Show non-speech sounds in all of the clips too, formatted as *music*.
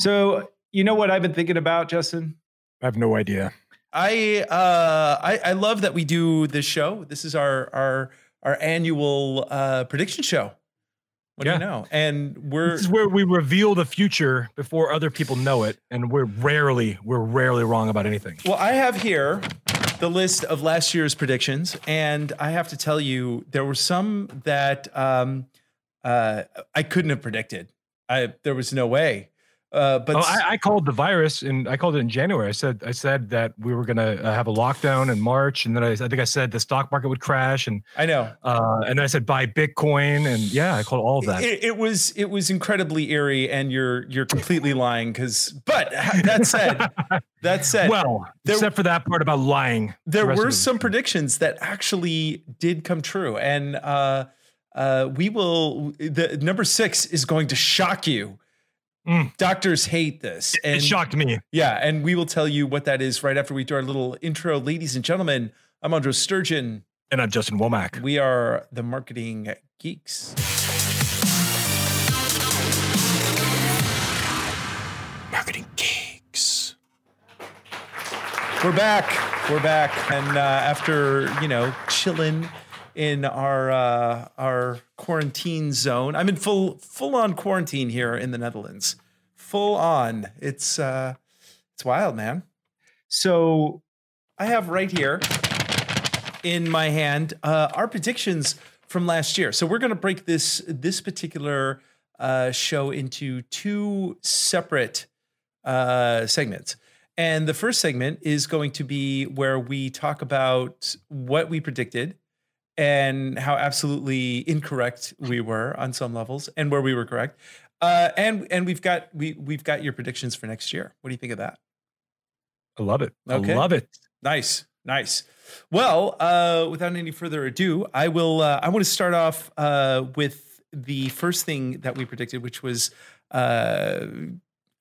So, you know what I've been thinking about, Justin? I have no idea. I uh I, I love that we do this show. This is our our our annual uh prediction show. What Yeah. do you know? And we're This is where we reveal the future before other people know it, and we're rarely we're rarely wrong about anything. Well, I have here the list of last year's predictions, and I have to tell you, there were some that um, uh, I couldn't have predicted. I there was no way. Uh, but Oh, I, I called the virus, and I called it in January. I said I said that we were gonna uh, have a lockdown in March, and then I, I think I said the stock market would crash, and I know uh, and then I said buy Bitcoin, and yeah, I called all of that. it, it was it was incredibly eerie, and you're you're completely lying. Because, but that said, *laughs* that said, well, there- except for that part about lying. there The were some predictions that actually did come true, and uh, uh, we will. The number six is going to shock you. Mm. Doctors hate this, and It shocked me. yeah, and we will tell you what that is right after we do our little intro, ladies and gentlemen. I'm Andrew Sturgeon. And I'm Justin Womack. We are the marketing geeks. Marketing geeks. We're back. We're back, and uh, after you know chilling in our uh, our quarantine zone, I'm in full full on quarantine here in the Netherlands. Full on. It's uh, it's wild, man. So, I have right here in my hand uh, our predictions from last year. So we're going to break this this particular uh, show into two separate uh, segments. And the first segment is going to be where we talk about what we predicted and how absolutely incorrect we were on some levels, and where we were correct. Uh, and and we've got we we've got your predictions for next year. What do you think of that? I love it. Okay. I love it. Nice, nice. Well, uh, without any further ado, I will. Uh, I want to start off uh, with the first thing that we predicted, which was uh,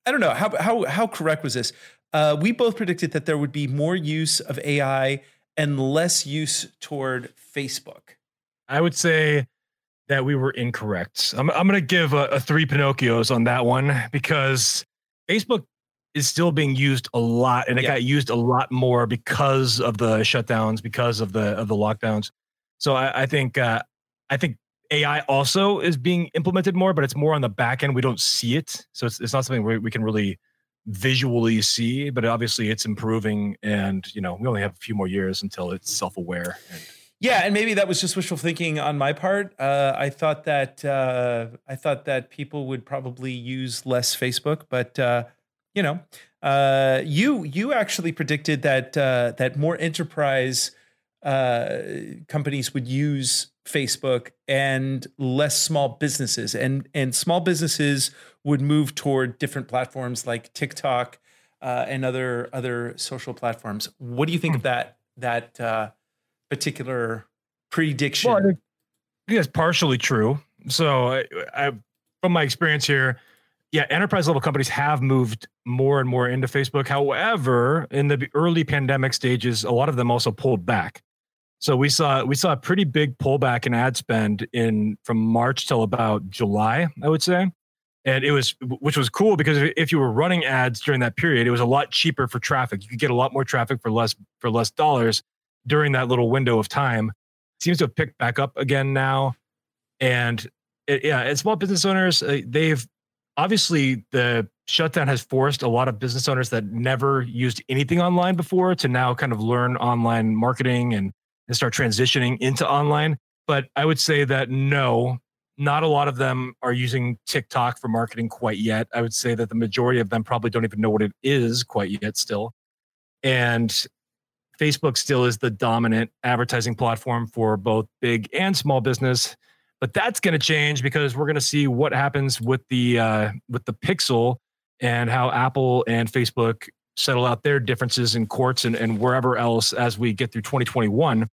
I don't know how how how correct was this. Uh, we both predicted that there would be more use of AI and less use toward Facebook. I would say that we were incorrect. I'm, I'm going to give a, a three Pinocchios on that one because Facebook is still being used a lot, and it Yeah. got used a lot more because of the shutdowns, because of the of the lockdowns. So I, I think uh, I think AI also is being implemented more, but it's more on the back end. We don't see it, so it's it's not something we, we can really visually see. But obviously, it's improving, and you know we only have a few more years until it's self aware. Yeah, and maybe that was just wishful thinking on my part. Uh, I thought that uh, I thought that people would probably use less Facebook, but uh, you know, uh, you you actually predicted that uh, that more enterprise uh, companies would use Facebook and less small businesses, and and small businesses would move toward different platforms like TikTok uh, and other other social platforms. What do you think of that that uh, particular prediction? Well, I think, I think that's partially true. So, I, I, from my experience here, yeah, enterprise level companies have moved more and more into Facebook. However, in the early pandemic stages, a lot of them also pulled back. So we saw we saw a pretty big pullback in ad spend in from March till about July, I would say. And it was which was cool because if- you were running ads during that period, it was a lot cheaper for traffic. You could get a lot more traffic for less for less dollars during that little window of time seems to have picked back up again now. And it, yeah, and small business owners, uh, they've obviously the shutdown has forced a lot of business owners that never used anything online before to now kind of learn online marketing and, and start transitioning into online. But I would say that no, not a lot of them are using TikTok for marketing quite yet. I would say that the majority of them probably don't even know what it is quite yet still. And Facebook still is the dominant advertising platform for both big and small business. But that's going to change because we're going to see what happens with the uh, with the Pixel and how Apple and Facebook settle out their differences in courts and, and wherever else as we get through 2021.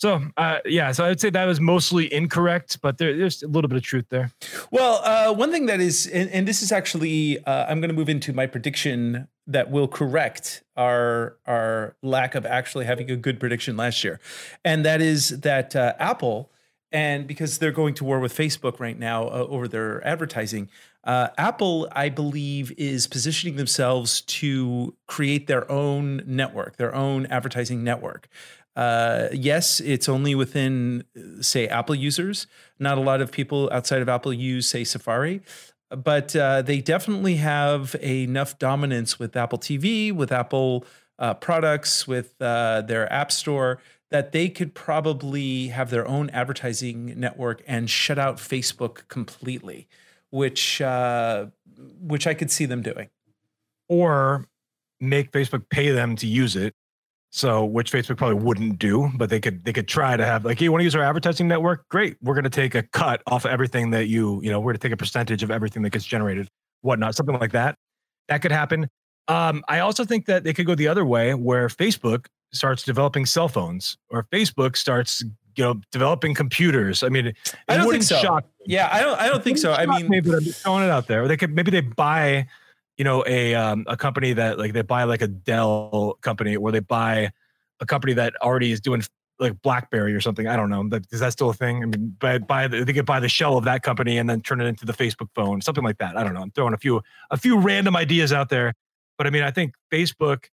So uh, yeah, so I'd say that was mostly incorrect, but there, there's a little bit of truth there. Well, uh, one thing that is, and, and this is actually, uh, I'm going to move into my prediction that will correct our our lack of actually having a good prediction last year, and that is that uh, Apple, and because they're going to war with Facebook right now uh, over their advertising, Uh, Apple, I believe, is positioning themselves to create their own network, their own advertising network. Uh, yes, it's only within, say, Apple users. Not a lot of people outside of Apple use, say, Safari, but uh, they definitely have enough dominance with Apple TV, with Apple uh, products, with uh, their App Store that they could probably have their own advertising network and shut out Facebook completely, which uh, which I could see them doing. Or make Facebook pay them to use it. So, which Facebook probably wouldn't do, but they could they could try to have like, hey, you want to use our advertising network? Great, we're going to take a cut off of everything that you you know we're going to take a percentage of everything that gets generated, whatnot, something like that. That could happen. Um, I also think that they could go the other way, where Facebook starts developing cell phones or Facebook starts you know developing computers. I mean, I don't think so. Shock yeah, I don't. I don't think so. I mean, maybe I'm just throwing it out there. They could maybe they buy, you know, a um, a company that like they buy like a Dell company, or they buy a company that already is doing like BlackBerry or something. I don't know. Is that still a thing? I mean, buy, buy the, they could buy the shell of that company and then turn it into the Facebook phone, something like that. I don't know. I'm throwing a few a few random ideas out there, but I mean, I think Facebook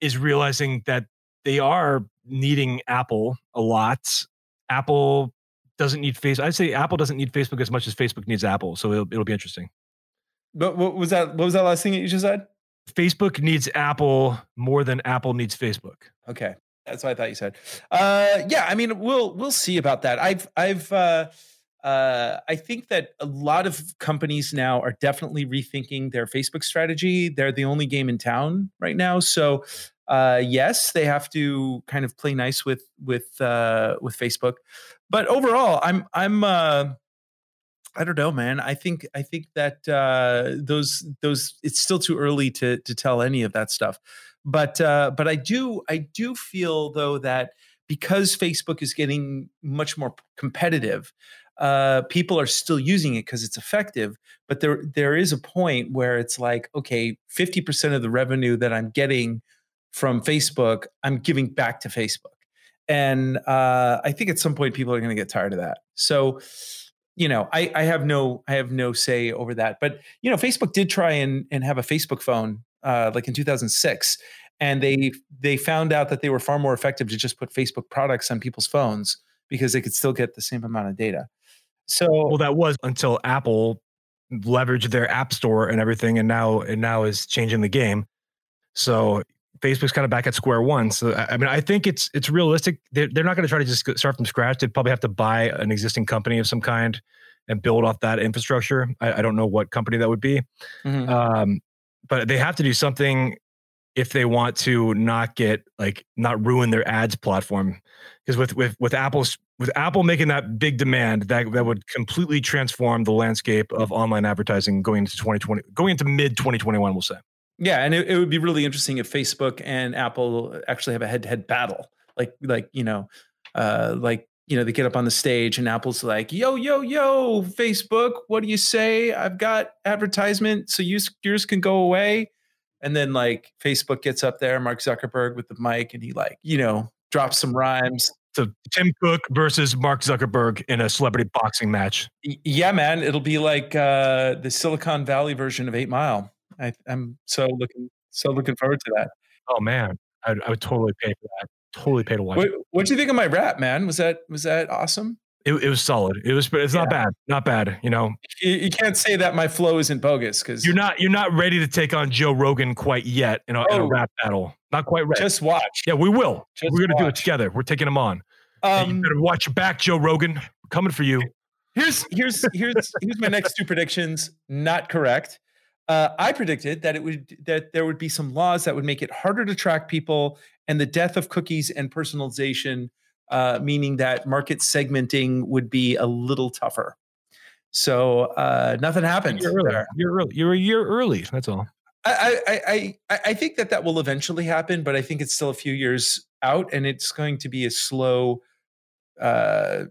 is realizing that they are needing Apple a lot. Apple doesn't need Facebook. I'd say Apple doesn't need Facebook as much as Facebook needs Apple. So it'll, it'll be interesting. But what was that? What was that last thing that you just said? Facebook needs Apple more than Apple needs Facebook. Okay, that's what I thought you said. Uh, yeah, I mean, we'll we'll see about that. I've I've uh, uh, I think that a lot of companies now are definitely rethinking their Facebook strategy. They're the only game in town right now, so uh, yes, they have to kind of play nice with with uh, with Facebook, but overall, I'm I'm uh, I don't know, man. I think I think that uh, those those it's still too early to to tell any of that stuff, but uh, but I do I do feel though that because Facebook is getting much more competitive, uh, people are still using it because it's effective. But there there is a point where it's like, okay, fifty percent of the revenue that I'm getting from Facebook, I'm giving back to Facebook. And uh, I think at some point people are going to get tired of that. So, you know, I, I have no I have no say over that. But you know, Facebook did try and and have a Facebook phone uh, like in 2006, and they they found out that they were far more effective to just put Facebook products on people's phones because they could still get the same amount of data. So, well, that was until Apple leveraged their app store and everything, and now and now is changing the game. So Facebook's kind of back at square one. So I mean, I think it's it's realistic. They're, they're not going to try to just start from scratch. They'd probably have to buy an existing company of some kind and build off that infrastructure. I, I don't know what company that would be, mm-hmm. um, but they have to do something if they want to not get like not ruin their ads platform. Because with with with Apple's with Apple making that big demand, that that would completely transform the landscape of online advertising going into 2020, going into mid 2021. We'll say. Yeah, and it, it would be really interesting if Facebook and Apple actually have a head-to-head battle, like like you know, uh, like you know they get up on the stage and Apple's like, "Yo, yo, yo, Facebook, what do you say? I've got advertisement, so you, yours can go away." And then like Facebook gets up there, Mark Zuckerberg with the mic, and he like you know drops some rhymes. So Tim Cook versus Mark Zuckerberg in a celebrity boxing match. Yeah, man, it'll be like uh, the Silicon Valley version of Eight Mile. I, am so looking so looking forward to that. Oh man, I, I would totally pay for that. Totally pay to watch. What do you think of my rap, man? Was that was that awesome? It, it was solid. It was. It's yeah. not bad. Not bad. You know. You, you can't say that my flow isn't bogus because you're not. You're not ready to take on Joe Rogan quite yet in a, oh, in a oh. rap battle. Not quite ready. Just watch. Yeah, we will. Just We're gonna watch. do it together. We're taking him on. Um, you better watch your back, Joe Rogan. We're coming for you. Here's here's here's here's my next two predictions. Not correct. Uh, I predicted that it would that there would be some laws that would make it harder to track people, and the death of cookies and personalization, uh, meaning that market segmenting would be a little tougher. So uh, nothing happened. You're early. There. You're early. You're a year early. That's all. I, I, I, I think that that will eventually happen, but I think it's still a few years out, and it's going to be a slow, uh,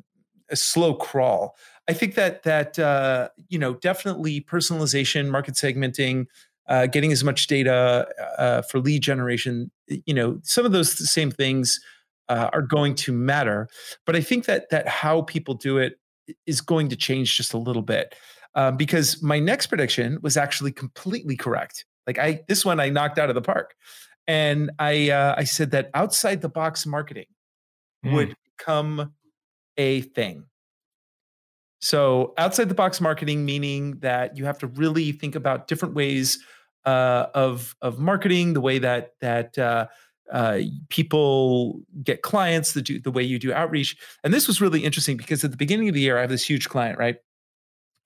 a slow crawl. I think that that uh, you know definitely personalization, market segmenting, uh, getting as much data uh, for lead generation. You know, some of those same things uh, are going to matter, but I think that that how people do it is going to change just a little bit. um, because my next prediction was actually completely correct. Like I, this one I knocked out of the park, and I uh, I said that outside the box marketing mm. would become a thing. So outside the box marketing, meaning that you have to really think about different ways uh, of of marketing, the way that that uh, uh, people get clients, the the way you do outreach. And this was really interesting because at the beginning of the year, I have this huge client, right?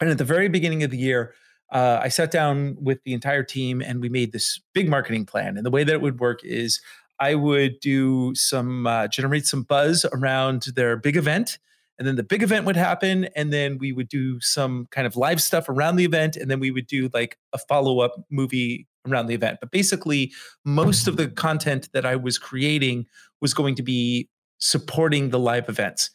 And at the very beginning of the year, uh, I sat down with the entire team and we made this big marketing plan. And the way that it would work is I would do some uh, generate some buzz around their big event and then the big event would happen and then we would do some kind of live stuff around the event and then we would do like a follow-up movie around the event. But basically most of the content that i was creating was going to be supporting the live events.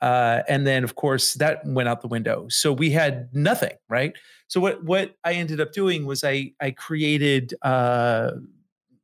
Uh, and then of course that went out the window. So we had nothing right? So what what i ended up doing was i i created uh,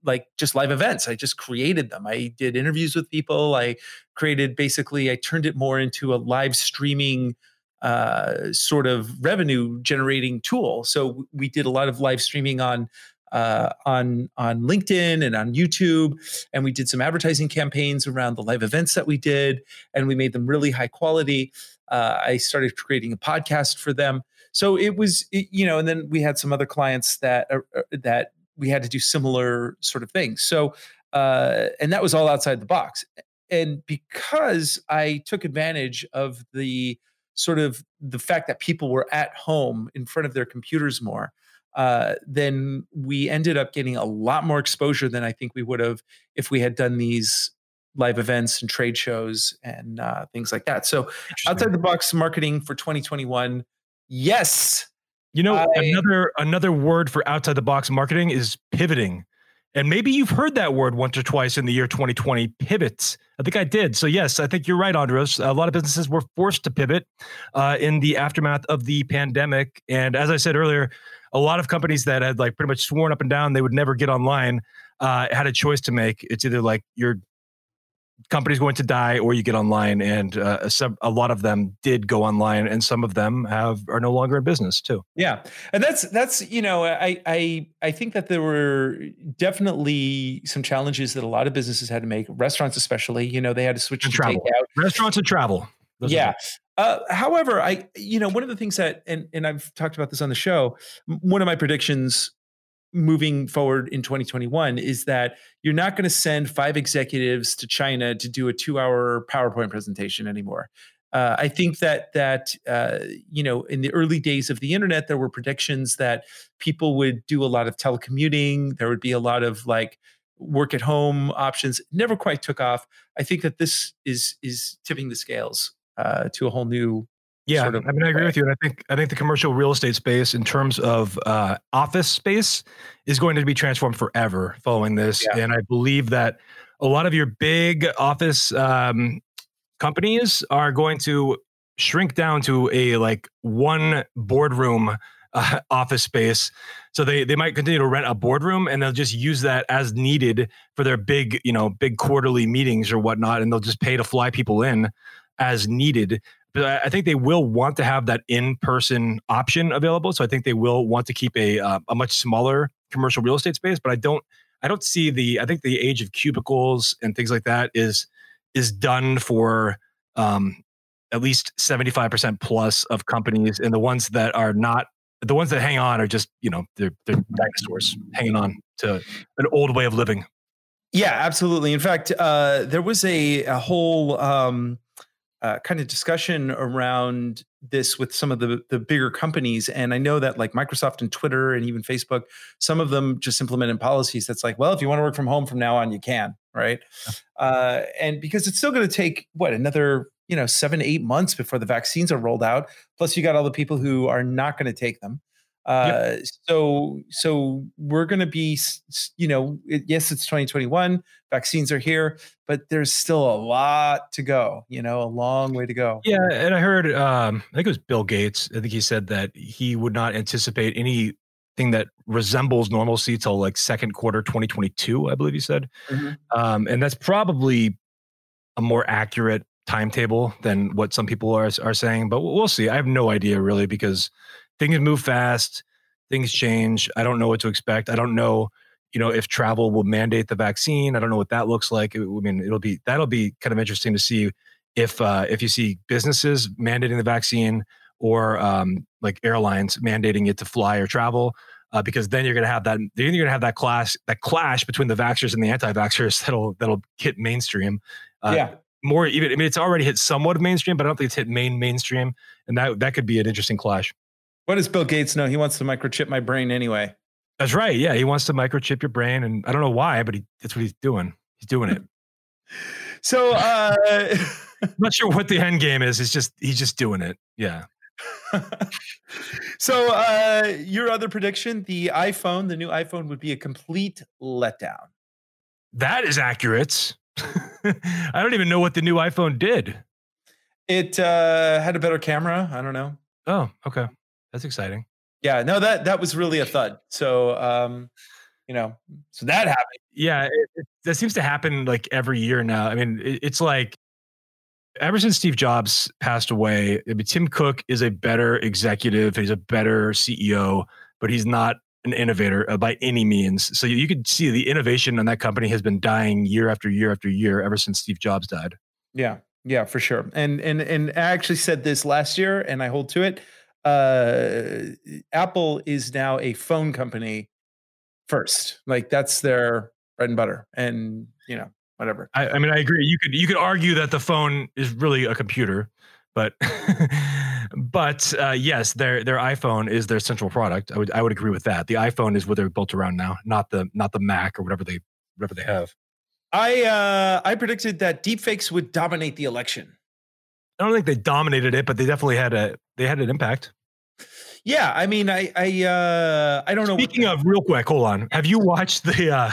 like just live events. I just created them. I did interviews with people. I created basically, I turned it more into a live streaming uh, sort of revenue generating tool. So we did a lot of live streaming on uh, on on LinkedIn and on YouTube, and we did some advertising campaigns around the live events that we did, and we made them really high quality. Uh, I started creating a podcast for them. So it was, you know, and then we had some other clients that uh, uh that we had to do similar sort of things. So, uh, and that was all outside the box. And because I took advantage of the sort of the fact that people were at home in front of their computers more, uh, then we ended up getting a lot more exposure than I think we would have if we had done these live events and trade shows and uh, things like that. So, outside the box marketing for 2021, yes, you know, I, another another word for outside the box marketing is pivoting. And maybe you've heard that word once or twice in the year 2020, pivots. I think I did. So, yes, I think you're right, Andros. A lot of businesses were forced to pivot uh, in the aftermath of the pandemic. And as I said earlier, a lot of companies that had like pretty much sworn up and down they would never get online uh, had a choice to make. It's either like you're company's going to die or you get online and uh, some, a lot of them did go online and some of them have are no longer in business too. Yeah. And that's that's you know i i i think that there were definitely some challenges that a lot of businesses had to make restaurants especially you know they had to switch and to travel. takeout. Restaurants and travel. Those yeah. uh, however, I, you know, one of the things that, and, and I've talked about this on the show, one of my predictions moving forward in 2021 is that you're not going to send five executives to China to do a two-hour PowerPoint presentation anymore. Uh, I think that that uh, you know in the early days of the internet, there were predictions that people would do a lot of telecommuting. There would be a lot of like work at home options. Never quite took off. I think that this is is tipping the scales uh, to a whole new yeah, sort of I mean, I agree with you, and I think I think the commercial real estate space, in terms of uh, office space, is going to be transformed forever following this. Yeah. And I believe that a lot of your big office um, companies are going to shrink down to a like one boardroom uh, *laughs* office space. So they they might continue to rent a boardroom and they'll just use that as needed for their big you know big quarterly meetings or whatnot, and they'll just pay to fly people in as needed but I think they will want to have that in-person option available. So I think they will want to keep a uh, a much smaller commercial real estate space. But I don't I don't see the I think the age of cubicles and things like that is is done for um, at least seventy five percent plus of companies, and the ones that are not the ones that hang on are just you know they're they're dinosaurs hanging on to an old way of living. Yeah, absolutely. In fact, uh, there was a, a whole um, uh, kind of discussion around this with some of the the bigger companies and i know that like microsoft and twitter and even facebook some of them just implemented policies that's like well if you want to work from home from now on you can right? Uh, and because it's still going to take what another you know seven eight months before the vaccines are rolled out plus you got all the people who are not going to take them uh, yep. So so we're going to be, you know, it, yes, it's 2021. Vaccines are here, but there's still a lot to go. You know, a long way to go. Yeah, and I heard, um, I think it was Bill Gates. I think he said that he would not anticipate anything that resembles normalcy till like second quarter 2022. I believe he said, mm-hmm. um, and that's probably a more accurate timetable than what some people are are saying. But we'll see. I have no idea really because things move fast, things change. I don't know what to expect. I don't know, you know, if travel will mandate the vaccine. I don't know what that looks like. I mean, it'll be that'll be kind of interesting to see if uh, if you see businesses mandating the vaccine or um, like airlines mandating it to fly or travel. Uh, because then you're going to have that then you're going to have that clash that clash between the vaxxers and the anti-vaxxers *laughs* that'll that'll hit mainstream. Uh, yeah, more even. I mean, it's already hit somewhat of mainstream, but I don't think it's hit main mainstream, and that that could be an interesting clash. What does Bill Gates know? He wants to microchip my brain anyway. That's right. Yeah, he wants to microchip your brain, and I don't know why, but he, that's what he's doing. He's doing it. *laughs* so, uh, *laughs* I'm not sure what the end game is. It's just he's just doing it. Yeah. *laughs* so, uh, your other prediction: the iPhone, the new iPhone, would be a complete letdown. That is accurate. I don't even know what the new iPhone did. It uh, had a better camera. I don't know. Oh, okay. That's exciting. Yeah, no, that that was really a thud. So, um, you know, so that happened. Yeah, it, it, that seems to happen like every year now. I mean, it, it's like ever since Steve Jobs passed away. I mean, Tim Cook is a better executive. He's a better CEO, but he's not an innovator uh, by any means. So you, you could see the innovation in that company has been dying year after year after year ever since Steve Jobs died. Yeah, yeah, for sure. And and and I actually said this last year, and I hold to it uh, Apple is now a phone company first. Like that's their bread and butter, and you know whatever. I, I mean, I agree. You could you could argue that the phone is really a computer, but *laughs* but uh, yes, their their iPhone is their central product. I would I would agree with that. The iPhone is what they're built around now, not the not the Mac or whatever they whatever they have. I uh, I predicted that deepfakes would dominate the election. I don't think they dominated it, but they definitely had a they had an impact. Yeah, I mean, I I uh, I don't know. Speaking of, real quick, hold on. Have you watched the uh,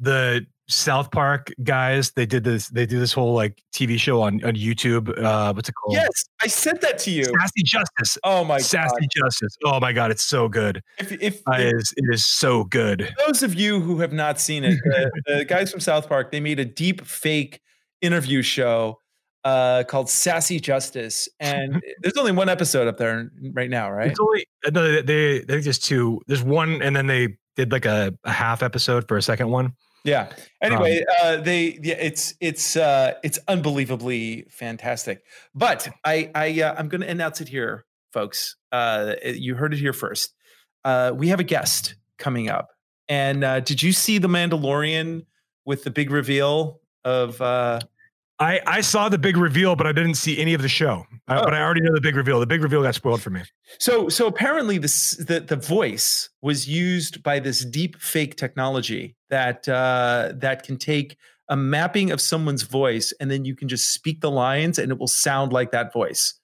the South Park guys? They did this. They do this whole like TV show on on YouTube. Uh, what's it called? Yes, I said that to you. Sassy Justice. Oh my god. Sassy God. Justice. Oh my God, it's so good. If, if, uh, it is, it is so good. Those of you who have not seen it, the, the guys from South Park, they made a deep fake interview show uh, called Sassy Justice, and *laughs* there's only one episode up there right now, right? It's only no, they think there's two. There's one, and then they did like a, a half episode for a second one. Yeah. Anyway, um, uh, they yeah, it's it's uh, it's unbelievably fantastic. But I I uh, I'm going to announce it here, folks. Uh, you heard it here first. Uh, we have a guest coming up, and uh, did you see the Mandalorian with the big reveal of? Uh, I, I saw the big reveal, but I didn't see any of the show. Uh, oh. But I already know the big reveal. The big reveal got spoiled for me. So so apparently this the the voice was used by this deep fake technology that uh, that can take a mapping of someone's voice and then you can just speak the lines and it will sound like that voice.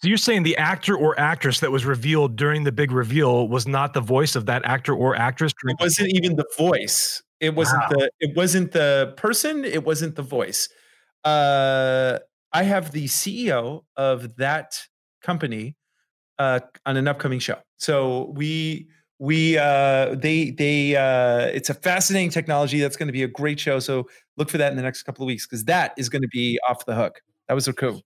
So you're saying the actor or actress that was revealed during the big reveal was not the voice of that actor or actress? It wasn't even the voice. It wasn't wow. the it wasn't the person, it wasn't the voice uh, I have the CEO of that company uh, on an upcoming show. So we we uh, they they uh, it's a fascinating technology that's going to be a great show. So look for that in the next couple of weeks because that is going to be off the hook. That was a coup.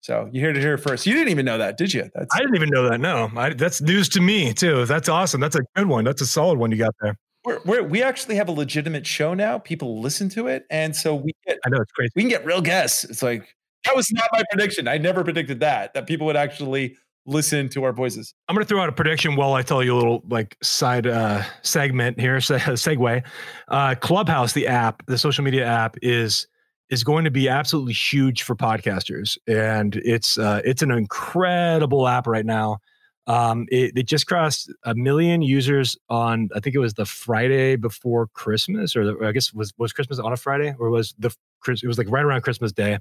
So you heard it here first. You didn't even know that, did you? That's, I didn't even know that. No, I, that's news to me too. That's awesome. That's a good one. That's a solid one you got there we're, we're, we actually have a legitimate show now. People listen to it, and so we get. I know it's crazy. We can get real guests. It's like that was not my prediction. I never predicted that that people would actually listen to our voices. I'm going to throw out a prediction while I tell you a little like side uh, segment here, *laughs* segue. Uh, Clubhouse, the app, the social media app, is is going to be absolutely huge for podcasters, and it's uh, it's an incredible app right now. Um, it, it, just crossed a million users on I think it was the Friday before Christmas, or, the, or I guess was was Christmas on a Friday, or was the it was like right around Christmas Day.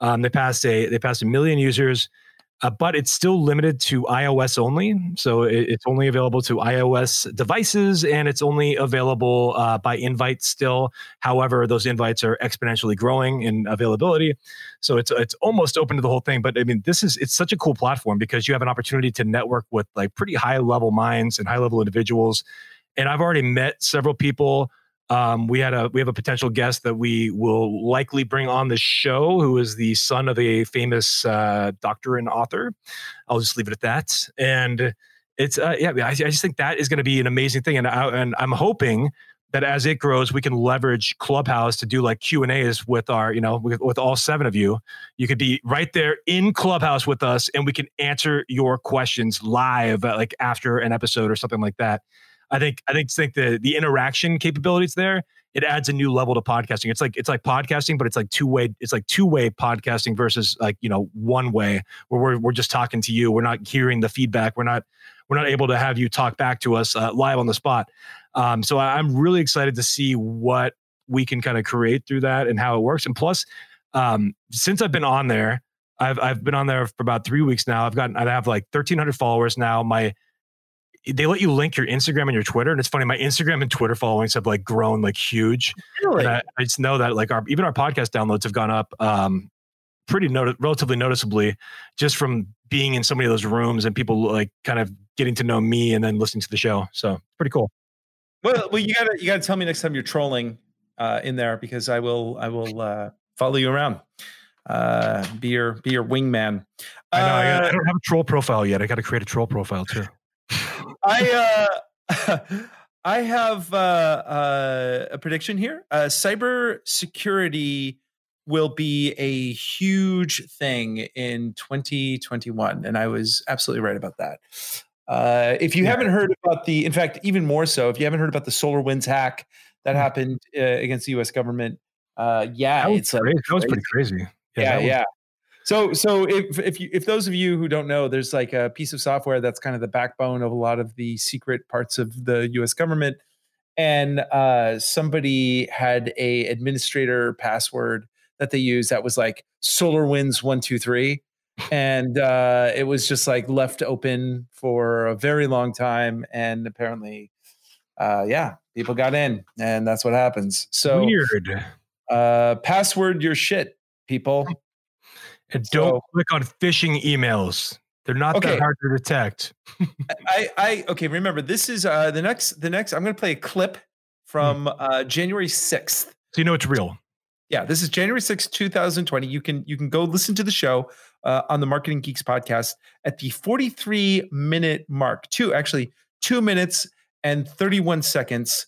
Um, they passed a they passed a million users uh, but it's still limited to iOS only. So it, it's only available to iOS devices and it's only available uh, by invite still. However, those invites are exponentially growing in availability. So it's it's almost open to the whole thing. But I mean, this is it's such a cool platform because you have an opportunity to network with like pretty high level minds and high level individuals. And I've already met several people Um, we had a we have a potential guest that we will likely bring on the show, who is the son of a famous uh, doctor and author. I'll just leave it at that. And it's uh, yeah, I, I just think that is going to be an amazing thing, and I, and I'm hoping that as it grows, we can leverage Clubhouse to do like Q and A's with our, you know, with, with, all seven of you. You could be right there in Clubhouse with us, and we can answer your questions live, like after an episode or something like that. I think I think think the the interaction capabilities there it adds a new level to podcasting. It's like it's like podcasting, but it's like two way. It's like two way podcasting versus like you know one way where we're we're just talking to you. We're not hearing the feedback. We're not we're not able to have you talk back to us uh, live on the spot. Um, so I'm really excited to see what we can kind of create through that and how it works. And plus, um, since I've been on there, I've I've been on there for about three weeks now. I've gotten I have like 1,300 followers now. My they let you link your Instagram and your Twitter, and it's funny. My Instagram and Twitter followings have like grown like huge. Really? I, I, just know that like our even our podcast downloads have gone up um, pretty noti- relatively noticeably just from being in so many of those rooms and people like kind of getting to know me and then listening to the show. So pretty cool. Well, well, you gotta you gotta tell me next time you're trolling uh, in there because I will I will uh, follow you around. Uh, be your be your wingman. I know. I, I don't have a troll profile yet. I got to create a troll profile too. I uh, *laughs* I have uh, uh, a prediction here. Uh, cyber security will be a huge thing in 2021, and I was absolutely right about that. Uh, if you yeah. haven't heard about the, in fact, even more so, if you haven't heard about the SolarWinds hack that mm-hmm. happened uh, against the U.S. government, uh, yeah, it's like, that was pretty crazy. Yeah, yeah. yeah. So, so if if you, if those of you who don't know, there's like a piece of software that's kind of the backbone of a lot of the secret parts of the U.S. government, and uh, somebody had a administrator password that they used that was like SolarWinds one two three, and uh, it was just like left open for a very long time, and apparently, uh, yeah, people got in, and that's what happens. So weird. Uh, password your shit, people. And don't so, click on phishing emails. They're not okay. that hard to detect. I, I okay. Remember, this is uh, the next. The next, I'm going to play a clip hmm. from uh, January 6th. So you know it's real. Yeah, this is January 6th, 2020. You can you can go listen to the show uh, on the Marketing Geeks podcast at the 43 minute mark. Two actually two minutes and 31 seconds.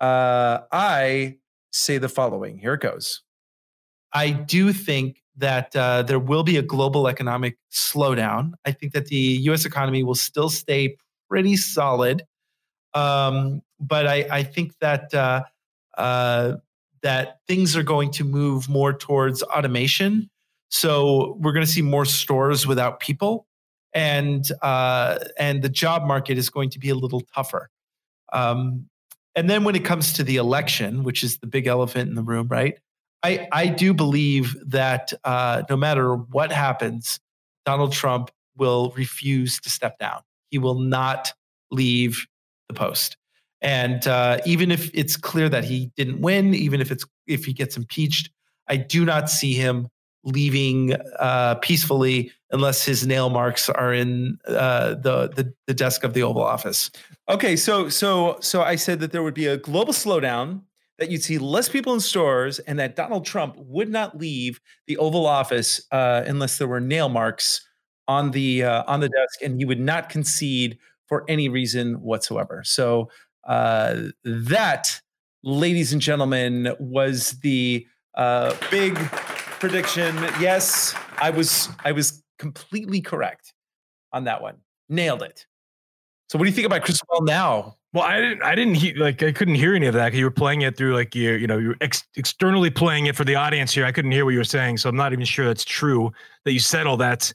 Uh, I say the following. Here it goes. I do think that uh, there will be a global economic slowdown. I think that the U.S. economy will still stay pretty solid, um, but I, I, think that uh, uh, that things are going to move more towards automation. So we're going to see more stores without people, and uh, and the job market is going to be a little tougher. Um, and then when it comes to the election, which is the big elephant in the room, right? I, I do believe that uh, no matter what happens, Donald Trump will refuse to step down. He will not leave the post. And uh, even if it's clear that he didn't win, even if it's if he gets impeached, I do not see him leaving uh, peacefully unless his nail marks are in uh, the, the the desk of the Oval Office. Okay, so so so I said that there would be a global slowdown that you'd see less people in stores and that Donald Trump would not leave the Oval Office uh, unless there were nail marks on the uh, on the desk, and he would not concede for any reason whatsoever. So uh, that, ladies and gentlemen, was the uh, big prediction. Yes, I was I was completely correct on that one. Nailed it. So, what do you think about Chris Bell now? Well, I didn't. I didn't hear like I couldn't hear any of that. Because you were playing it through like you you know you're ex- externally playing it for the audience here. I couldn't hear what you were saying, so I'm not even sure that's true that you said all that.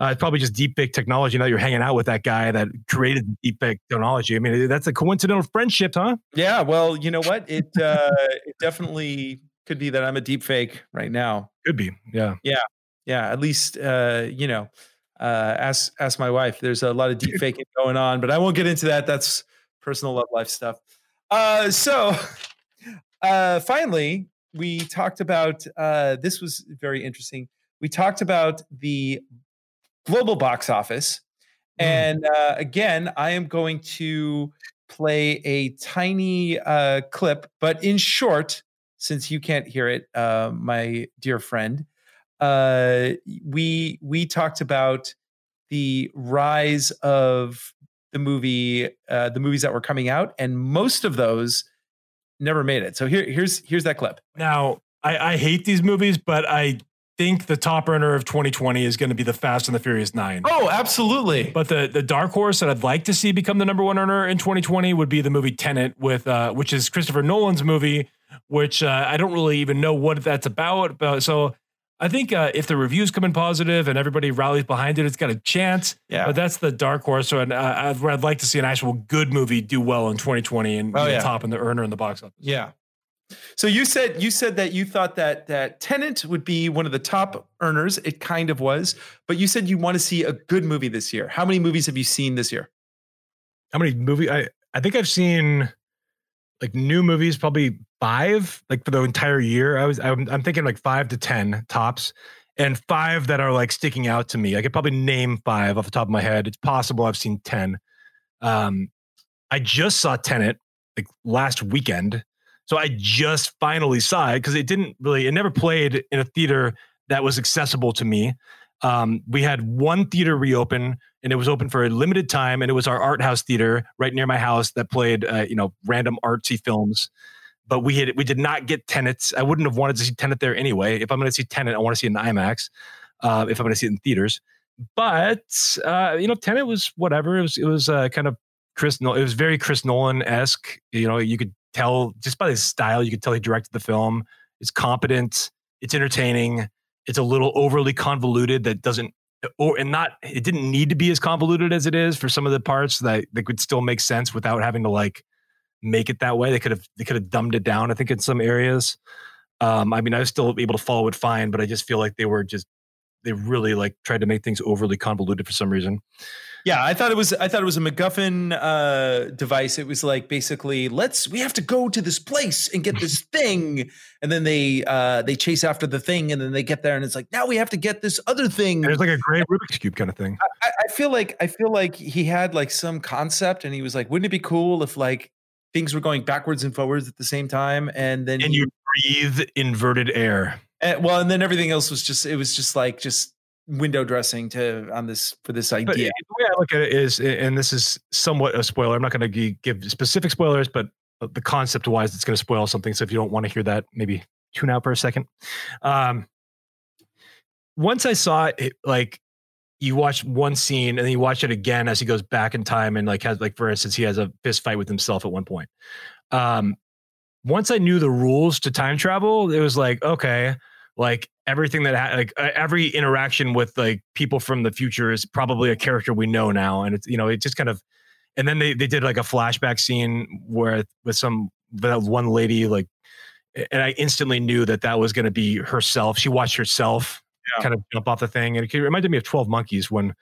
Uh, it's probably just deep fake technology. Now you're hanging out with that guy that created deep fake technology. I mean, that's a coincidental friendship, huh? Yeah. Well, you know what? It uh, it definitely could be that I'm a deep fake right now. Could be. Yeah. Yeah. Yeah. At least uh, you know. Uh, ask ask my wife. There's a lot of deep *laughs* faking going on, but I won't get into that. That's personal love life stuff. Uh, so *laughs* uh, finally, we talked about uh, this was very interesting. We talked about the global box office. Mm. And uh, again, I am going to play a tiny uh, clip, but in short, since you can't hear it, uh, my dear friend, uh, we we talked about the rise of the movie, uh, the movies that were coming out, and most of those never made it. So here, here's here's that clip. Now, I, I hate these movies, but I think the top earner of 2020 is going to be the Fast and the Furious Nine. Oh, absolutely. But the the dark horse that I'd like to see become the number one earner in 2020 would be the movie Tenet, with uh, which is Christopher Nolan's movie, which uh, I don't really even know what that's about. But so I think uh, if the reviews come in positive and everybody rallies behind it, it's got a chance. Yeah. But that's the dark horse. So I'd, uh, I'd, I'd like to see an actual good movie do well in 2020 and Oh, yeah. top in the earner in the box office. Yeah. So you said you said that you thought that that Tenet would be one of the top earners. It kind of was, but you said you want to see a good movie this year. How many movies have you seen this year? How many movie? I I think I've seen like new movies probably five like for the entire year. I was I'm, I'm thinking like five to ten tops, and five that are like sticking out to me. I could probably name five off the top of my head. It's possible I've seen ten. Um, I just saw Tenet like last weekend, so I just finally saw it because it didn't really it never played in a theater that was accessible to me. Um, we had one theater reopen and it was open for a limited time and it was our art house theater right near my house that played uh, you know random artsy films. But we had we did not get tenets i wouldn't have wanted to see tenet there anyway. If i'm going to see tenet i want to see it in imax uh, if i'm going to see it in theaters. But uh, you know tenet was whatever. It was it was uh, kind of chris Nol- it was very chris nolan-esque. You know you could tell just by his style you could tell he directed the film. It's competent. It's entertaining it's a little overly convoluted that doesn't or and not it didn't need to be as convoluted as it is for some of the parts that that could still make sense without having to like make it that way. They could have they could have dumbed it down i think in some areas. Um i mean i was still able to follow it fine but i just feel like they were just they really like tried to make things overly convoluted for some reason Yeah, I thought it was. I thought it was a MacGuffin uh, device. It was like basically, let's we have to go to this place and get this *laughs* thing, and then they uh, they chase after the thing, and then they get there, and it's like now we have to get this other thing. it's like a great rubik's cube kind of thing I, I feel like I feel like he had like some concept, and he was like, wouldn't it be cool if like things were going backwards and forwards at the same time, and then and you breathe inverted air and, well, and then everything else was just it was just like just window dressing to on this for this But idea. the way I look at it is, and this is somewhat a spoiler. I'm not going to give specific spoilers, but the concept wise, it's going to spoil something. So if you don't want to hear that, maybe tune out for a second. Um, once I saw it, like you watch one scene and then you watch it again as he goes back in time and like has like for instance he has a fist fight with himself at one point. Um, once I knew the rules to time travel, it was like okay, like everything that ha- like every interaction with like people from the future is probably a character we know now and it's you know it just kind of and then they they did like a flashback scene where with some that one lady like and I instantly knew that that was going to be herself. She watched herself Yeah. kind of jump off the thing, and it reminded me of Twelve Monkeys when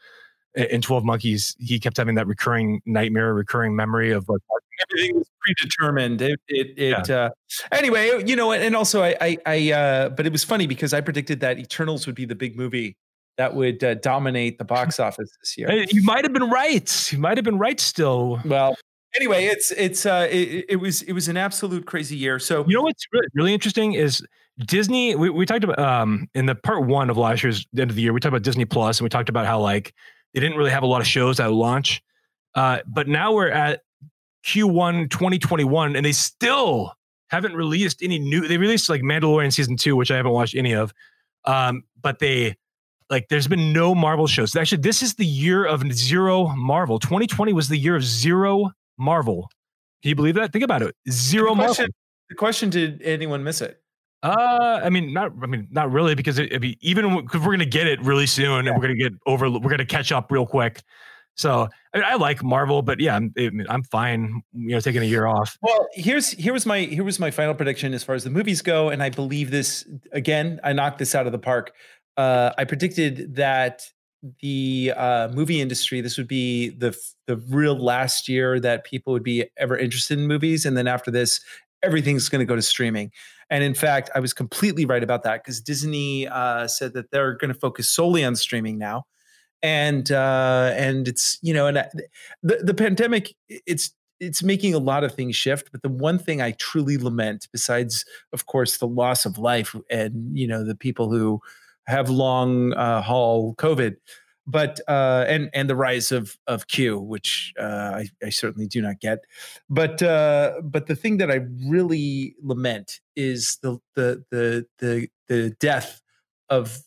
in Twelve Monkeys he kept having that recurring nightmare, recurring memory of like everything was predetermined. It it, it uh, anyway, you know, and also I I, I uh, but it was funny because I predicted that Eternals would be the big movie that would uh, dominate the box *laughs* office this year. You might have been right. You might have been right still. Well, anyway, it's it's uh, it, it was it was an absolute crazy year. So You know what's really, really interesting is Disney. We, we talked about um in the part one of last year's end of the year. We talked about Disney Plus, and we talked about how like they didn't really have a lot of shows at launch. Uh, but now we're at Q1 2021, and they still haven't released any new. They released like Mandalorian season two, which I haven't watched any of. Um, but they like there's been no Marvel shows. Actually, this is the year of zero Marvel. 2020 was the year of zero Marvel. Can you believe that? Think about it. Zero the Marvel. question, the question: Did anyone miss it? Uh, I mean, not. I mean, not really, because it, it'd be even because we're gonna get it really soon, and we're gonna get over. We're gonna catch up real quick. So I, I like Marvel, but yeah, I'm I'm fine. You know, taking a year off. Well, here's here was my here was my final prediction as far as the movies go, and I believe this again. I knocked this out of the park. Uh, I predicted that the uh, movie industry this would be the the real last year that people would be ever interested in movies, and then after this, everything's going to go to streaming. And in fact, I was completely right about that because Disney uh, said that they're going to focus solely on streaming now, and uh, and it's you know, and I- the the pandemic it's it's making a lot of things shift. But the one thing I truly lament, besides of course the loss of life and you know the people who have long uh, haul COVID, but uh, and and the rise of of Q, which uh, I, I certainly do not get. But uh, but the thing that I really lament is the the the the the death of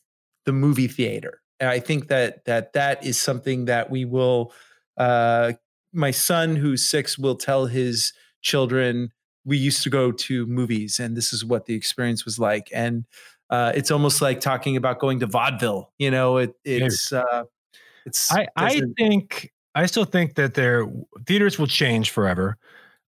the movie theater. And I think that that that is something that we will. Uh, my son, who's six, will tell his children we used to go to movies, and this is what the experience was like. And uh, it's almost like talking about going to vaudeville. You know, it, it's uh, it's. I I think I still think that their theaters will change forever.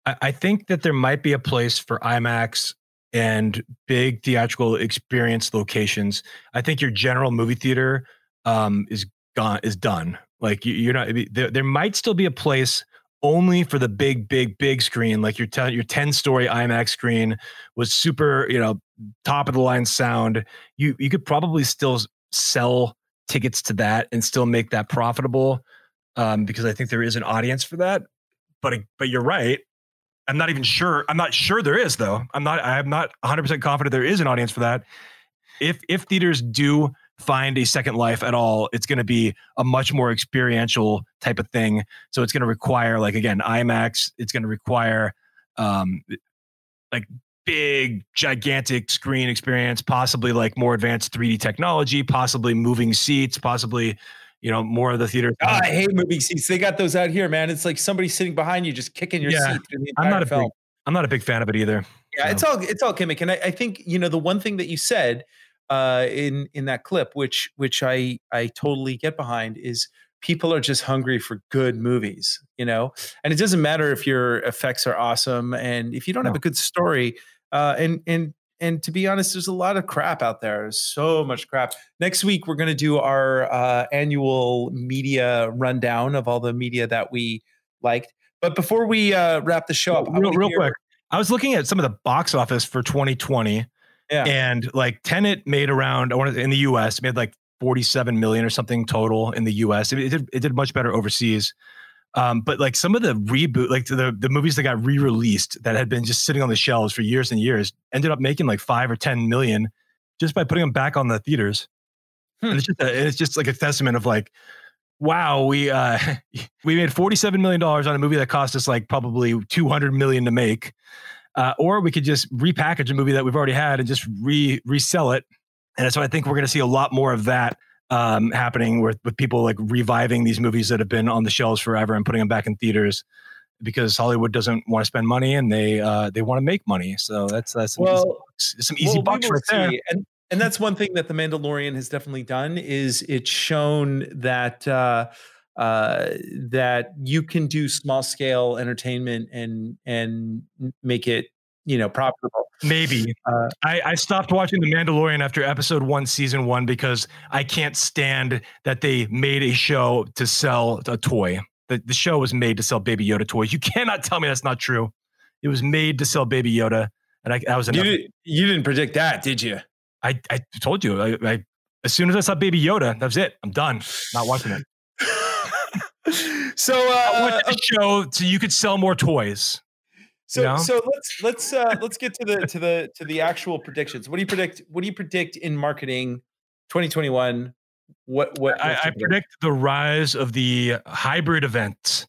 I, I think that there might be a place for IMAX and big theatrical experience locations. I think your general movie theater um, is gone is done. Like you, are not there. There might still be a place only for the big, big, big screen. Like your ten, your ten story IMAX screen was super, you know, top of the line sound. You you could probably still sell tickets to that and still make that profitable um, because I think there is an audience for that. But but you're right. I'm not even sure. I'm not sure there is though. I'm not. I'm not 100 percent confident there is an audience for that. If if theaters do find a second life at all, it's going to be a much more experiential type of thing. So it's going to require, like again, IMAX. It's going to require um, like big, gigantic screen experience, possibly like more advanced 3D technology, possibly moving seats, possibly you know, more of the theater. Oh, I hate moving seats. They got those out here, man. It's like somebody sitting behind you, just kicking your yeah, seat through the entire I'm not film. A big, I'm not a big fan of it either. Yeah, so. it's all it's all gimmick, and I, I, think you know the one thing that you said uh, in in that clip, which which I I totally get behind, is people are just hungry for good movies, you know. And it doesn't matter if your effects are awesome, and if you don't no. have a good story, uh, and and and to be honest, there's a lot of crap out there. There's so much crap. Next week, we're going to do our uh, annual media rundown of all the media that we liked. But before we uh, wrap the show up, real, real quick, I was looking at some of the box office for 2020. Yeah. And like Tenet made around, in the US, made like 47 million or something total in the US. It, it did, it did much better overseas. Um, but like some of the reboot, like the the movies that got re-released that had been just sitting on the shelves for years and years, ended up making like five or ten million just by putting them back on the theaters. Hmm. And it's just a, it's just like a testament of like, wow, we uh *laughs* we made forty seven million dollars on a movie that cost us like probably two hundred million to make, uh, or we could just repackage a movie that we've already had and just re resell it. And so I think we're going to see a lot more of that um, happening with, with people like reviving these movies that have been on the shelves forever and putting them back in theaters because Hollywood doesn't want to spend money and they uh, they want to make money. So that's that's some well, easy bucks, some easy well, bucks right there. And and that's one thing that the Mandalorian has definitely done is it's shown that uh, uh, that you can do small scale entertainment and and make it you know profitable. Maybe uh, I, I stopped watching The Mandalorian after episode one, season one, because I can't stand that they made a show to sell a toy. The, the show was made to sell Baby Yoda toys. You cannot tell me that's not true. It was made to sell Baby Yoda, and I, I was enough. You, you didn't predict that, did you? I, I told you. I, I as soon as I saw Baby Yoda, that was it. I'm done. Not watching it. So uh, a show so you could sell more toys. So yeah. so let's let's uh, let's get to the to the to the actual predictions. What do you predict? What do you predict in marketing 2021? What what I, I predict the rise of the hybrid event.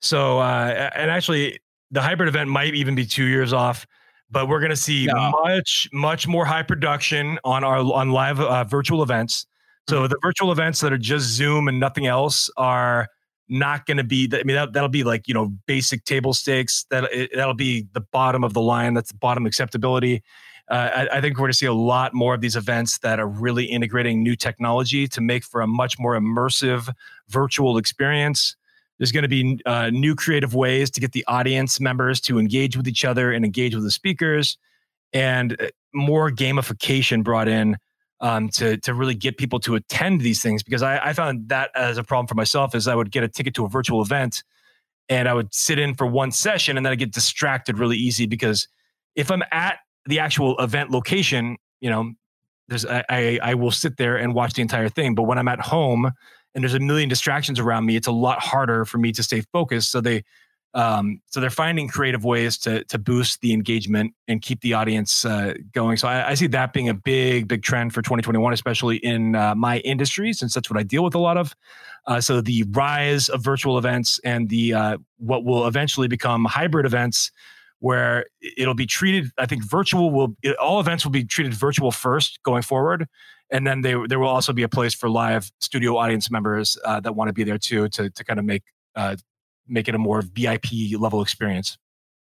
So uh, and actually the hybrid event might even be two years off, but we're going to see no. much much more high production on our on live uh, virtual events. So mm-hmm. the virtual events that are just Zoom and nothing else are not going to be. I mean, that, that'll be like you know basic table stakes. That that'll be the bottom of the line. That's the bottom acceptability. Uh, I, I, think we're going to see a lot more of these events that are really integrating new technology to make for a much more immersive virtual experience. There's going to be uh, new creative ways to get the audience members to engage with each other and engage with the speakers, and uh, more gamification brought in um, to to really get people to attend these things because I, I found that as a problem for myself is I would get a ticket to a virtual event and I would sit in for one session and then I get distracted really easy because if I'm at the actual event location, you know, there's I, I, I will sit there and watch the entire thing. But when I'm at home and there's a million distractions around me, it's a lot harder for me to stay focused. So they Um, so they're finding creative ways to to boost the engagement and keep the audience uh, going. So I, I, see that being a big big trend for 2021, especially in uh, my industry, since that's what I deal with a lot of. Uh, so the rise of virtual events and the uh, what will eventually become hybrid events where it'll be treated. I think virtual will it, all events will be treated virtual first going forward, and then they, there will also be a place for live studio audience members uh, that want to be there too to to kind of make uh, make it a more VIP level experience.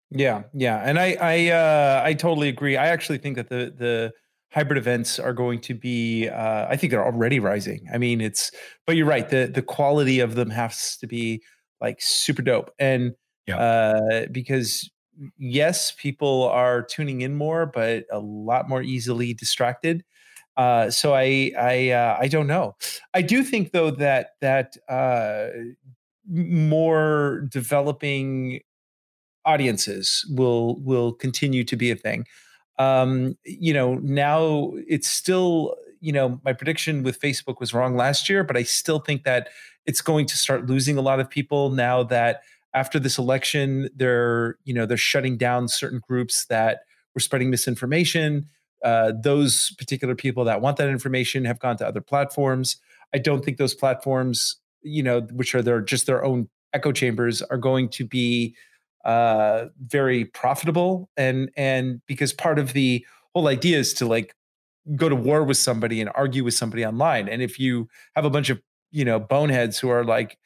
Yeah, yeah, and I I uh, I totally agree. I actually think that the the hybrid events are going to be uh, I think they're already rising. I mean, it's but you're right. The the quality of them has to be like super dope and yeah. uh, because yes, people are tuning in more, but a lot more easily distracted. Uh, so I I uh, I don't know. I do think though that that uh, more developing audiences will will continue to be a thing. Um, you know, now it's still you know my prediction with Facebook was wrong last year, but I still think that it's going to start losing a lot of people now that after this election, they're you know they're shutting down certain groups that were spreading misinformation. Uh, those particular people that want that information have gone to other platforms. I don't think those platforms, you know, which are their just their own echo chambers, are going to be uh, very profitable. And and because part of the whole idea is to like go to war with somebody and argue with somebody online. And if you have a bunch of you know boneheads who are like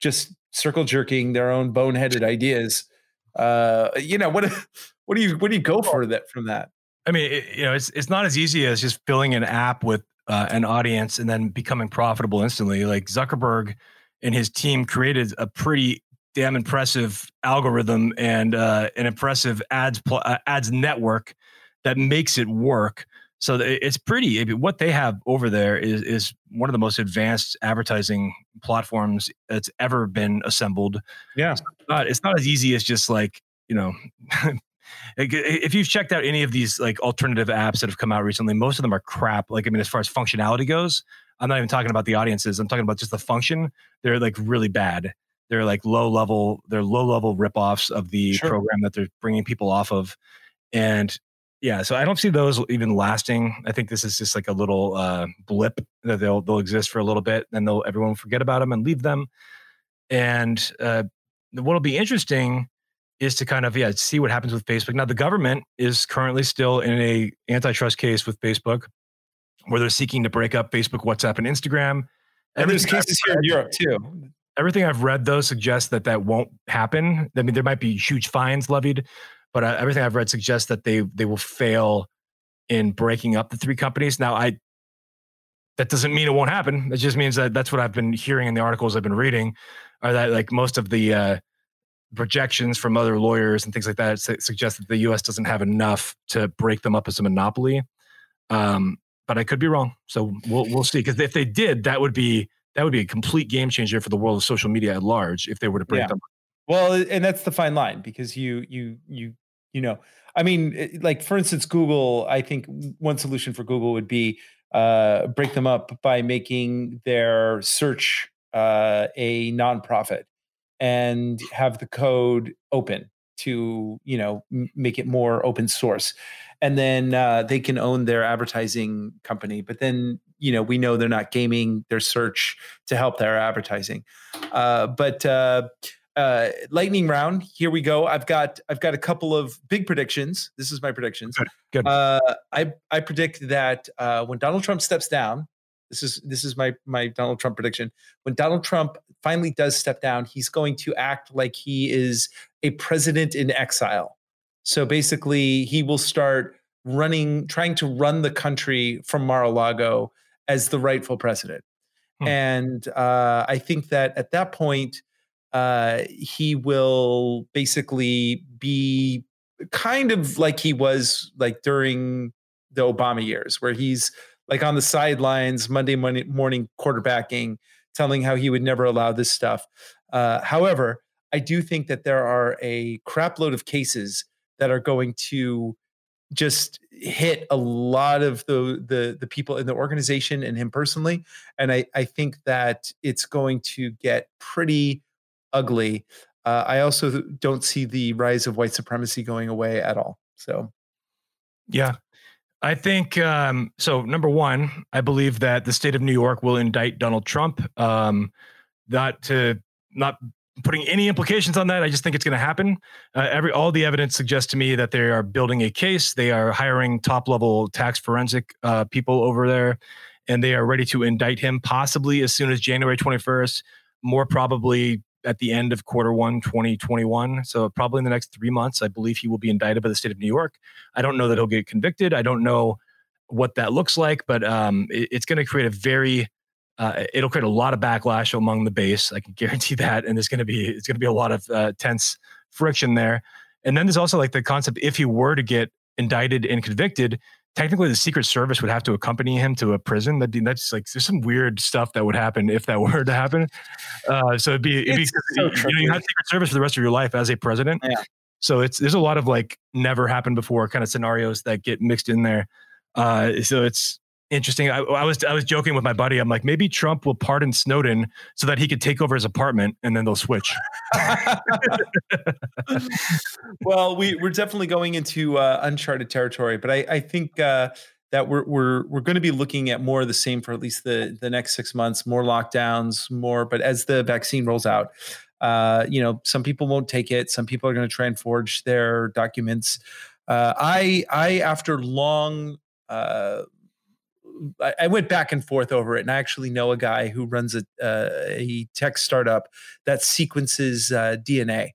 just circle jerking their own boneheaded ideas. Uh, you know what? *laughs* What do you what do you go for that from that? I mean, it, you know, it's it's not as easy as just filling an app with uh, an audience and then becoming profitable instantly. Like Zuckerberg and his team created a pretty damn impressive algorithm and uh, an impressive ads pl- uh, ads network that makes it work. So it's pretty. What they have over there is is one of the most advanced advertising platforms that's ever been assembled. Yeah, it's not, it's not as easy as just like you know. *laughs* if you've checked out any of these like alternative apps that have come out recently, most of them are crap. Like I mean, as far as functionality goes, I'm not even talking about the audiences. I'm talking about just the function. They're like really bad. They're like low level. They're low level ripoffs of the sure. program that they're bringing people off of, and yeah, so I don't see those even lasting. I think this is just like a little uh, blip that they'll they'll exist for a little bit, then they'll everyone will forget about them and leave them. And uh, what'll be interesting is to kind of yeah see what happens with Facebook. Now the government is currently still in a antitrust case with Facebook, where they're seeking to break up Facebook, WhatsApp, and Instagram. And there's cases here in Europe too. Everything I've read though suggests that that won't happen. I mean, there might be huge fines levied but uh, everything I've read suggests that they they will fail in breaking up the three companies. Now, I that doesn't mean it won't happen. It just means that that's what I've been hearing in the articles I've been reading, are that like most of the uh, projections from other lawyers and things like that suggest that the U.S. doesn't have enough to break them up as a monopoly. Um, but I could be wrong, so we'll we'll see. Because if they did, that would be that would be a complete game changer for the world of social media at large. If they were to break yeah. them. Well, and that's the fine line because you you you you know i mean like for instance google i think one solution for google would be uh, break them up by making their search uh, a nonprofit and have the code open to you know m- make it more open source and then uh, they can own their advertising company but then you know we know they're not gaming their search to help their advertising uh, but uh, uh, lightning round. Here we go. I've got I've got a couple of big predictions. This is my predictions. Good. Good. Uh, I I predict that uh, when Donald Trump steps down, this is this is my my Donald Trump prediction. When Donald Trump finally does step down, he's going to act like he is a president in exile. So basically, he will start running, trying to run the country from Mar-a-Lago as the rightful president. Hmm. And uh, I think that at that point, uh, he will basically be kind of like he was like during the Obama years, where he's like on the sidelines Monday morning quarterbacking, telling how he would never allow this stuff. Uh, however, I do think that there are a crapload of cases that are going to just hit a lot of the the the people in the organization and him personally and i i think that it's going to get pretty ugly. uh, I also don't see the rise of white supremacy going away at all. So, yeah, I think um, so. Number one, I believe that the state of New York will indict Donald Trump. Um, not to not putting any implications on that. I just think it's going to happen. Uh, every all the evidence suggests to me that they are building a case. They are hiring top level tax forensic uh, people over there, and they are ready to indict him possibly as soon as January twenty first. More probably at the end of quarter one 2021 so probably in the next three months i believe he will be indicted by the state of new york. I don't know that he'll get convicted. I don't know what that looks like but um, it, it's going to create a very uh, it'll create a lot of backlash among the base i can *laughs* guarantee that and there's going to be it's going to be a lot of uh, tense friction there. And then there's also like the concept if he were to get indicted and convicted technically the Secret Service would have to accompany him to a prison. That that's like there's some weird stuff that would happen if that *laughs* were to happen. Uh, so it'd be, it'd be so you, know, you have Secret Service for the rest of your life as a president. Yeah. So it's there's a lot of like never happened before kind of scenarios that get mixed in there. Uh, so it's interesting. I, I, was I was joking with my buddy. I'm like, maybe Trump will pardon Snowden so that he could take over his apartment, and then they'll switch. *laughs* *laughs* well, we we're definitely going into uh, uncharted territory, but I I think. Uh, that we're we're we're going to be looking at more of the same for at least the the next six months. More lockdowns, more. But as the vaccine rolls out, uh, you know, some people won't take it. Some people are going to try and forge their documents. Uh, I I after long uh, I, went back and forth over it, and I actually know a guy who runs a, uh, a tech startup that sequences uh, DNA,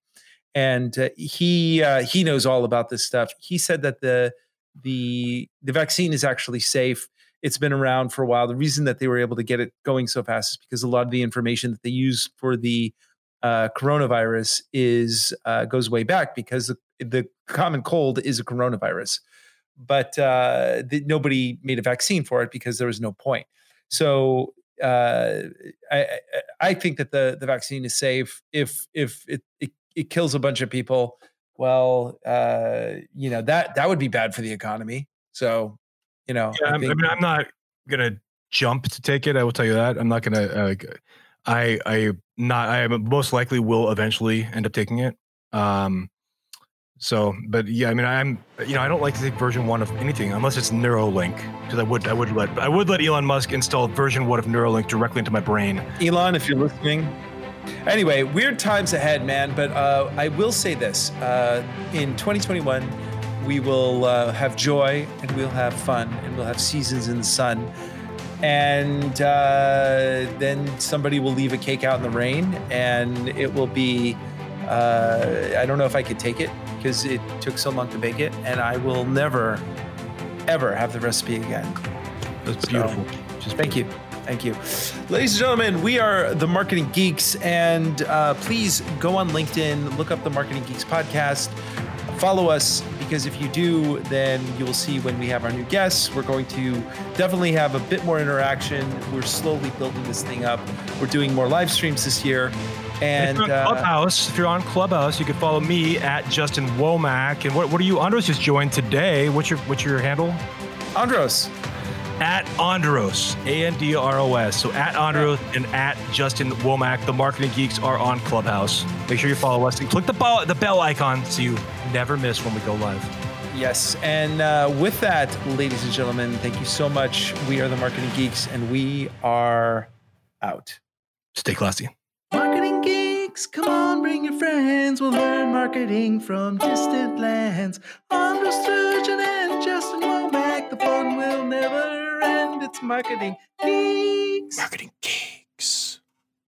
and uh, he uh, he knows all about this stuff. He said that the the the vaccine is actually safe. It's been around for a while. The reason that they were able to get it going so fast is because a lot of the information that they use for the uh, coronavirus is uh, goes way back because the, the common cold is a coronavirus but uh, the, nobody made a vaccine for it because there was no point. So uh, I, I think that the the vaccine is safe. If if it, it, it kills a bunch of people, well, uh, you know that that would be bad for the economy. So, you know, yeah, I, think, I mean, I'm not gonna jump to take it. I will tell you that I'm not gonna. Uh, I I not. I most likely will eventually end up taking it. Um, so, but yeah, I mean, I'm you know I don't like to take version one of anything unless it's Neuralink because I would I would let I would let Elon Musk install version one of Neuralink directly into my brain. Elon, if you're listening. Anyway, weird times ahead, man. But uh, I will say this: uh, in 2021, we will uh, have joy and we'll have fun and we'll have seasons in the sun. And uh, then somebody will leave a cake out in the rain, and it will be. Uh, I don't know if I could take it because it took so long to bake it, and I will never, ever have the recipe again. That's beautiful. Just thank you. Thank you. Ladies and gentlemen, we are the Marketing Geeks, and uh, please go on LinkedIn, look up the Marketing Geeks podcast, follow us, because if you do, then you will see when we have our new guests. We're going to definitely have a bit more interaction. We're slowly building this thing up. We're doing more live streams this year. And, if uh, Clubhouse, if you're on Clubhouse, you can follow me at Justin Womack. And what, what are you? Andros just joined today. What's your what's your handle? Andros. At Andros, A N D R O S. So at Andros and at Justin Womack. The marketing geeks are on Clubhouse. Make sure you follow us and click the bell, the bell icon so you never miss when we go live. Yes. And uh, with that, ladies and gentlemen, thank you so much. We are the Marketing Geeks and we are out. Stay classy. Marketing Geeks, come on, bring your friends. We'll learn marketing from distant lands. Andros Sturgeon and Justin Womack, the fun will never end. It's Marketing Geeks. Marketing Geeks.